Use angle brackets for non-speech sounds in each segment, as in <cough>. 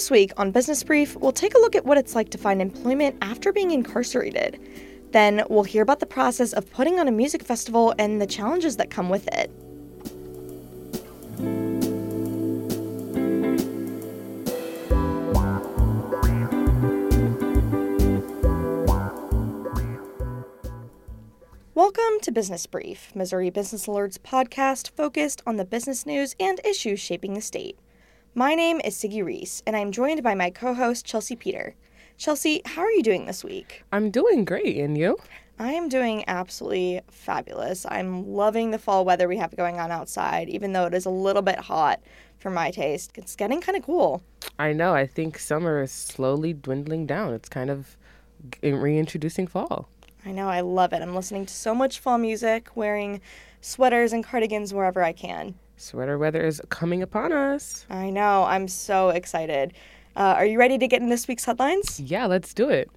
This week on Business Brief, we'll take a look at what it's like to find employment after being incarcerated. Then we'll hear about the process of putting on a music festival and the challenges that come with it. Welcome to Business Brief, Missouri Business Alert's podcast focused on the business news and issues shaping the state. My name is Siggy Reese, and I'm joined by my co host, Chelsea Peter. Chelsea, how are you doing this week? I'm doing great, and you? I am doing absolutely fabulous. I'm loving the fall weather we have going on outside, even though it is a little bit hot for my taste. It's getting kind of cool. I know. I think summer is slowly dwindling down. It's kind of reintroducing fall. I know, I love it. I'm listening to so much fall music, wearing sweaters and cardigans wherever I can. Sweater weather is coming upon us. I know, I'm so excited. Uh, are you ready to get in this week's headlines? Yeah, let's do it.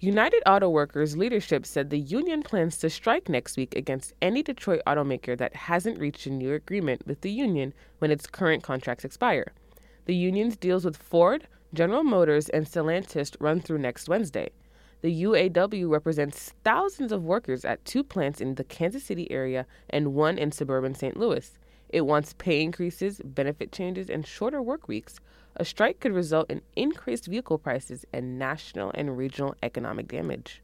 United Auto Workers leadership said the union plans to strike next week against any Detroit automaker that hasn't reached a new agreement with the union when its current contracts expire. The union's deals with Ford, General Motors, and Stellantis run through next Wednesday. The UAW represents thousands of workers at two plants in the Kansas City area and one in suburban St. Louis. It wants pay increases, benefit changes, and shorter work weeks. A strike could result in increased vehicle prices and national and regional economic damage.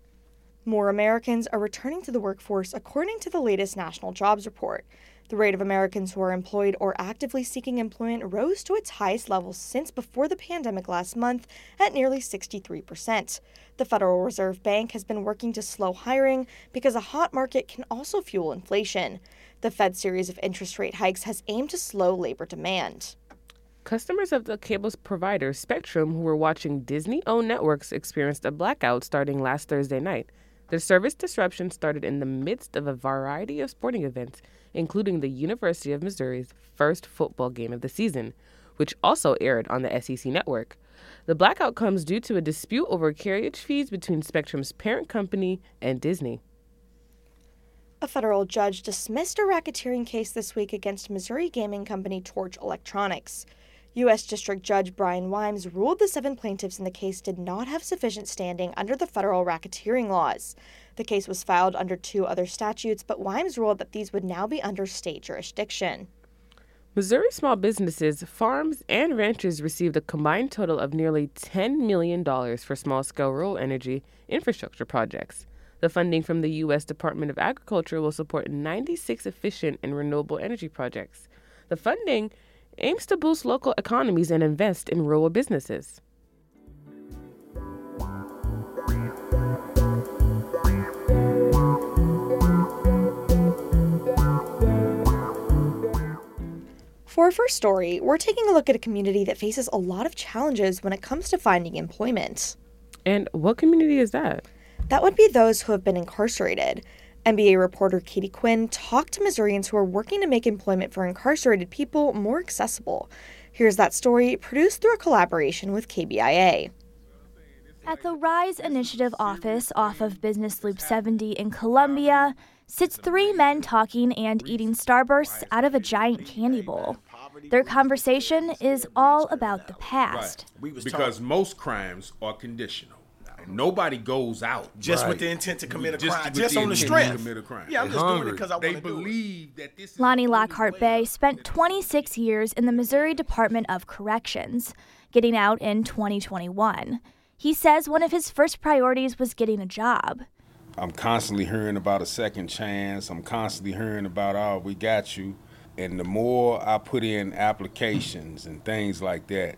More Americans are returning to the workforce according to the latest national jobs report. The rate of Americans who are employed or actively seeking employment rose to its highest level since before the pandemic last month at nearly 63%. The Federal Reserve Bank has been working to slow hiring because a hot market can also fuel inflation. The Fed's series of interest rate hikes has aimed to slow labor demand. Customers of the cable's provider, Spectrum, who were watching Disney owned networks, experienced a blackout starting last Thursday night. The service disruption started in the midst of a variety of sporting events, including the University of Missouri's first football game of the season, which also aired on the SEC network. The blackout comes due to a dispute over carriage fees between Spectrum's parent company and Disney. A federal judge dismissed a racketeering case this week against Missouri gaming company Torch Electronics. U.S. District Judge Brian Wimes ruled the seven plaintiffs in the case did not have sufficient standing under the federal racketeering laws. The case was filed under two other statutes, but Wimes ruled that these would now be under state jurisdiction. Missouri small businesses, farms, and ranchers received a combined total of nearly $10 million for small scale rural energy infrastructure projects. The funding from the U.S. Department of Agriculture will support 96 efficient and renewable energy projects. The funding aims to boost local economies and invest in rural businesses. For our first story, we're taking a look at a community that faces a lot of challenges when it comes to finding employment. And what community is that? That would be those who have been incarcerated. MBA reporter Katie Quinn talked to Missourians who are working to make employment for incarcerated people more accessible. Here's that story produced through a collaboration with KBIA. At the Rise Initiative office off of Business Loop 70 in Columbia sits three men talking and eating starbursts out of a giant candy bowl. Their conversation is all about the past. Right. Because most crimes are conditional. Nobody goes out just right. with the intent to commit a just crime, just on the strength. Commit a crime. Yeah, I'm just doing it because I want to believe that this. Lonnie Lockhart Bey spent 26 years in the Missouri Department of Corrections, getting out in 2021. He says one of his first priorities was getting a job. I'm constantly hearing about a second chance. I'm constantly hearing about, oh, we got you. And the more I put in applications and things like that,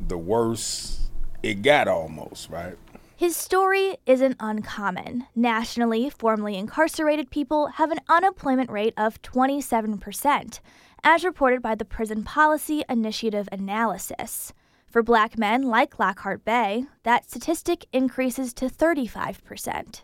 the worse it got almost, right? His story isn't uncommon. Nationally, formerly incarcerated people have an unemployment rate of 27%, as reported by the Prison Policy Initiative analysis. For black men like Lockhart Bey, that statistic increases to 35%.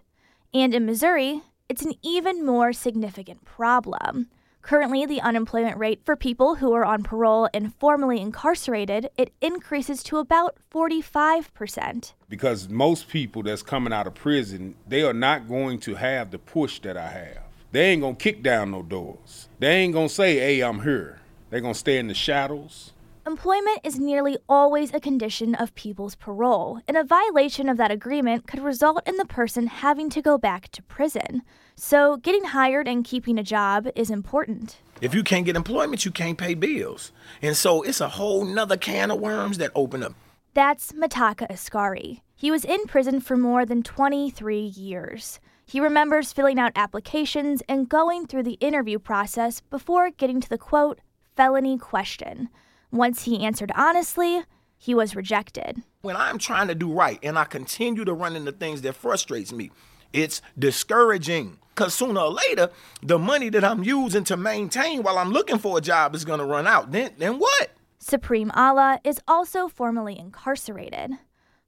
And in Missouri, it's an even more significant problem. Currently, the unemployment rate for people who are on parole and formerly incarcerated, it increases to about 45%. Because most people that's coming out of prison, they are not going to have the push that I have. They ain't going to kick down no doors. They ain't going to say, "Hey, I'm here." They're going to stay in the shadows. Employment is nearly always a condition of people's parole, and a violation of that agreement could result in the person having to go back to prison. So, getting hired and keeping a job is important. If you can't get employment, you can't pay bills. And so it's a whole nother can of worms that open up. That's Mataka Askari. He was in prison for more than 23 years. He remembers filling out applications and going through the interview process before getting to the quote, felony question. Once he answered honestly, he was rejected. When I'm trying to do right and I continue to run into things that frustrates me, it's discouraging. Cause sooner or later, the money that I'm using to maintain while I'm looking for a job is gonna run out. Then then what? Supreme Allah is also formerly incarcerated.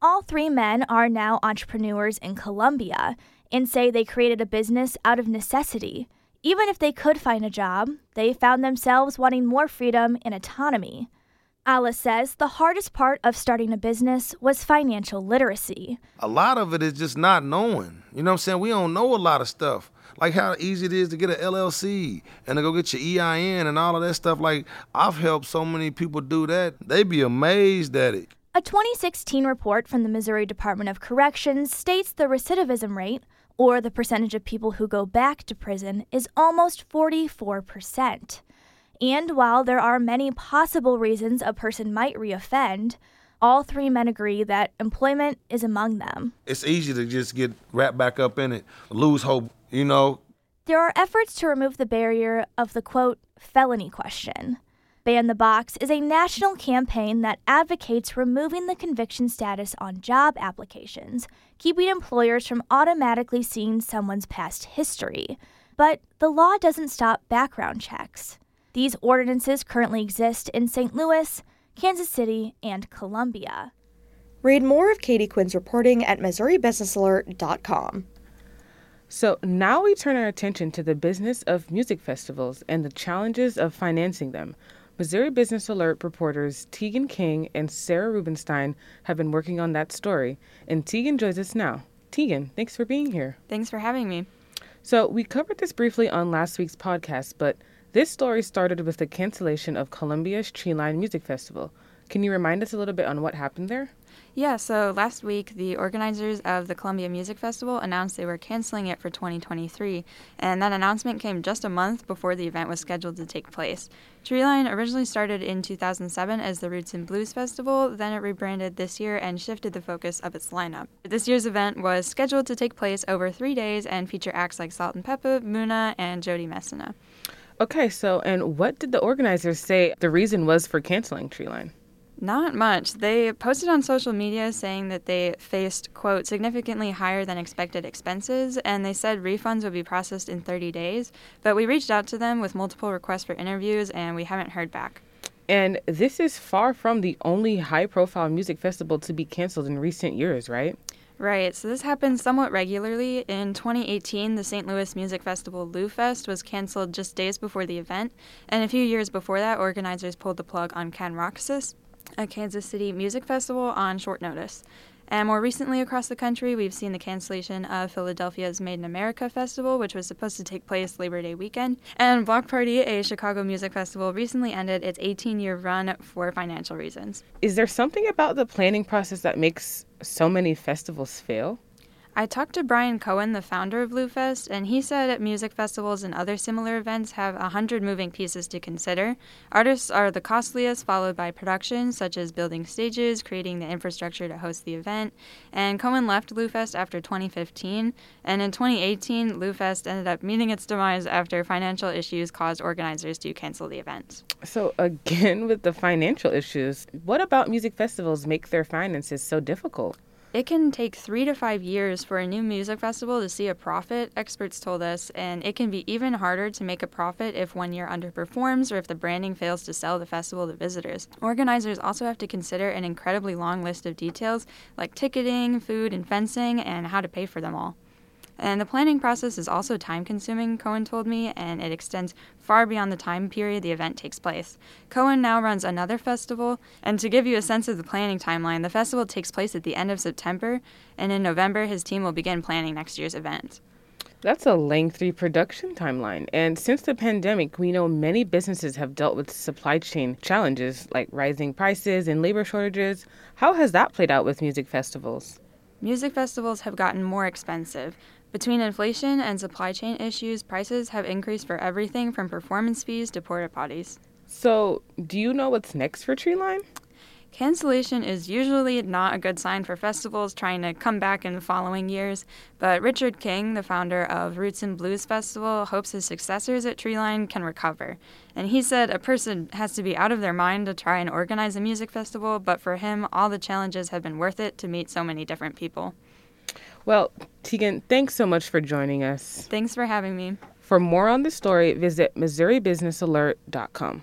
All three men are now entrepreneurs in Columbia and say they created a business out of necessity. Even if they could find a job, they found themselves wanting more freedom and autonomy. Alice says the hardest part of starting a business was financial literacy. A lot of it is just not knowing. You know what I'm saying? We don't know a lot of stuff. Like how easy it is to get an LLC and to go get your EIN and all of that stuff. Like I've helped so many people do that. They'd be amazed at it. A 2016 report from the Missouri Department of Corrections states the recidivism rate or the percentage of people who go back to prison, is almost 44%. And while there are many possible reasons a person might reoffend, all three men agree that employment is among them. It's easy to just get wrapped back up in it, lose hope, you know. There are efforts to remove the barrier of the quote, felony question. Ban the Box is a national campaign that advocates removing the conviction status on job applications, keeping employers from automatically seeing someone's past history. But the law doesn't stop background checks. These ordinances currently exist in St. Louis, Kansas City, and Columbia. Read more of Katie Quinn's reporting at MissouriBusinessAlert.com. So now we turn our attention to the business of music festivals and the challenges of financing them. Missouri Business Alert reporters Tegan King and Sarah Rubenstein have been working on that story, and Tegan joins us now. Tegan, thanks for being here. Thanks for having me. So, we covered this briefly on last week's podcast, but this story started with the cancellation of Columbia's Treeline Music Festival. Can you remind us a little bit on what happened there? Yeah, so last week, the organizers of the Columbia Music Festival announced they were canceling it for 2023, and that announcement came just a month before the event was scheduled to take place. Treeline originally started in 2007 as the Roots and Blues Festival, then it rebranded this year and shifted the focus of its lineup. This year's event was scheduled to take place over three days and feature acts like Salt-N-Pepa, Muna, and Jo Dee Messina. Okay, so and what did the organizers say the reason was for canceling Treeline? Not much. They posted on social media saying that they faced, quote, significantly higher than expected expenses, and they said refunds would be processed in 30 days. But we reached out to them with multiple requests for interviews, and we haven't heard back. And this is far from the only high profile music festival to be canceled in recent years, right? Right, so this happens somewhat regularly. In 2018, the St. Louis Music Festival LouFest was canceled just days before the event, and a few years before that, organizers pulled the plug on Kanrocksas, a Kansas City music festival on short notice. And more recently across the country, we've seen the cancellation of Philadelphia's Made in America Festival, which was supposed to take place Labor Day weekend. And Block Party, a Chicago music festival, recently ended its 18 year run for financial reasons. Is there something about the planning process that makes so many festivals fail? I talked to Brian Cohen, the founder of Fest, and he said music festivals and other similar events have a hundred moving pieces to consider. Artists are the costliest, followed by production, such as building stages, creating the infrastructure to host the event. And Cohen left Fest after 2015, and in 2018, Fest ended up meeting its demise after financial issues caused organizers to cancel the event. So <laughs> again, with the financial issues, what about music festivals make their finances so difficult? It can take three to five years for a new music festival to see a profit, experts told us, and it can be even harder to make a profit if one year underperforms or if the branding fails to sell the festival to visitors. Organizers also have to consider an incredibly long list of details like ticketing, food, and fencing, and how to pay for them all. And the planning process is also time consuming, Cohen told me, and it extends far beyond the time period the event takes place. Cohen now runs another festival, and to give you a sense of the planning timeline, the festival takes place at the end of September, and in November, his team will begin planning next year's event. That's a lengthy production timeline. And since the pandemic, we know many businesses have dealt with supply chain challenges like rising prices and labor shortages. How has that played out with music festivals? Music festivals have gotten more expensive. Between inflation and supply chain issues, prices have increased for everything from performance fees to porta potties. So, do you know what's next for Treeline? Cancellation is usually not a good sign for festivals trying to come back in the following years, but Richard King, the founder of Roots and Blues Festival, hopes his successors at Treeline can recover. And he said a person has to be out of their mind to try and organize a music festival, but for him, all the challenges have been worth it to meet so many different people. Well, Tegan, thanks so much for joining us. Thanks for having me. For more on the story, visit MissouriBusinessAlert.com.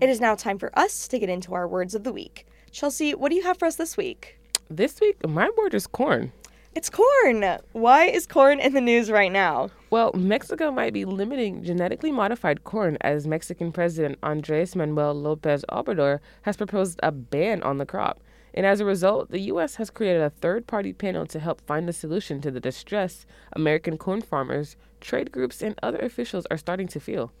It is now time for us to get into our words of the week. Chelsea, what do you have for us this week? This week, my word is corn. It's corn. Why is corn in the news right now? Well, Mexico might be limiting genetically modified corn as Mexican President Andres Manuel Lopez Obrador has proposed a ban on the crop. And as a result, the U.S. has created a third party panel to help find a solution to the distress American corn farmers, trade groups, and other officials are starting to feel.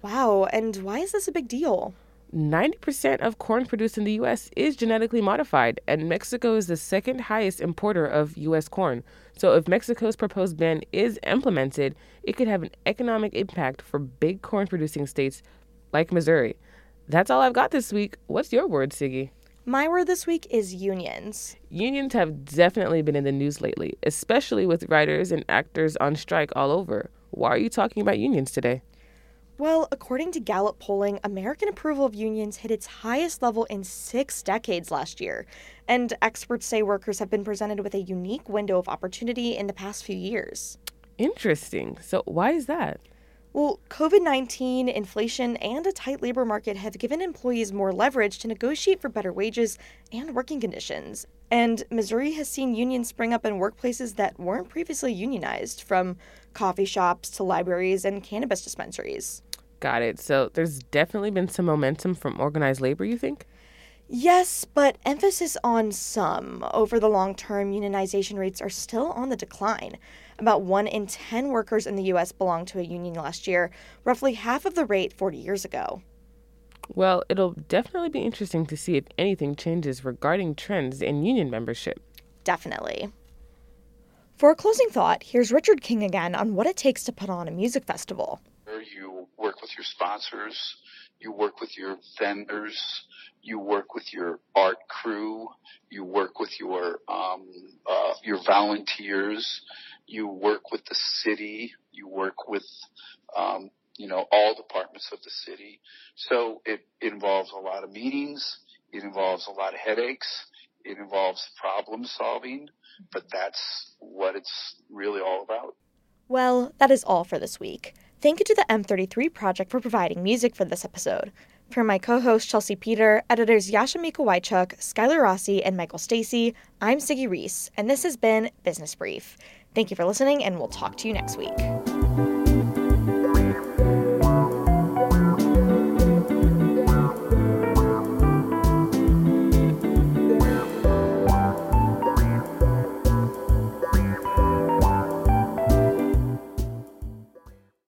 Wow, and why is this a big deal? 90% of corn produced in the U.S. is genetically modified, and Mexico is the second highest importer of U.S. corn. So, if Mexico's proposed ban is implemented, it could have an economic impact for big corn producing states like Missouri. That's all I've got this week. What's your word, Siggy? My word this week is unions. Unions have definitely been in the news lately, especially with writers and actors on strike all over. Why are you talking about unions today? Well, according to Gallup polling, American approval of unions hit its highest level in six decades last year. And experts say workers have been presented with a unique window of opportunity in the past few years. Interesting. So, why is that? Well, COVID 19, inflation, and a tight labor market have given employees more leverage to negotiate for better wages and working conditions. And Missouri has seen unions spring up in workplaces that weren't previously unionized, from coffee shops to libraries and cannabis dispensaries. Got it. So there's definitely been some momentum from organized labor, you think? Yes, but emphasis on some. Over the long term, unionization rates are still on the decline. About one in 10 workers in the U.S. belonged to a union last year, roughly half of the rate 40 years ago. Well, it'll definitely be interesting to see if anything changes regarding trends in union membership. Definitely. For a closing thought, here's Richard King again on what it takes to put on a music festival. You work with your sponsors, you work with your vendors, you work with your art crew, you work with your um, uh, your volunteers, you work with the city, you work with um, you know all departments of the city. So it involves a lot of meetings, it involves a lot of headaches, it involves problem solving, but that's what it's really all about. Well, that is all for this week. Thank you to the M33 Project for providing music for this episode. For my co host Chelsea Peter, editors Yasha Mika Wychuk, Skylar Rossi, and Michael Stacy, I'm Siggy Reese, and this has been Business Brief. Thank you for listening, and we'll talk to you next week.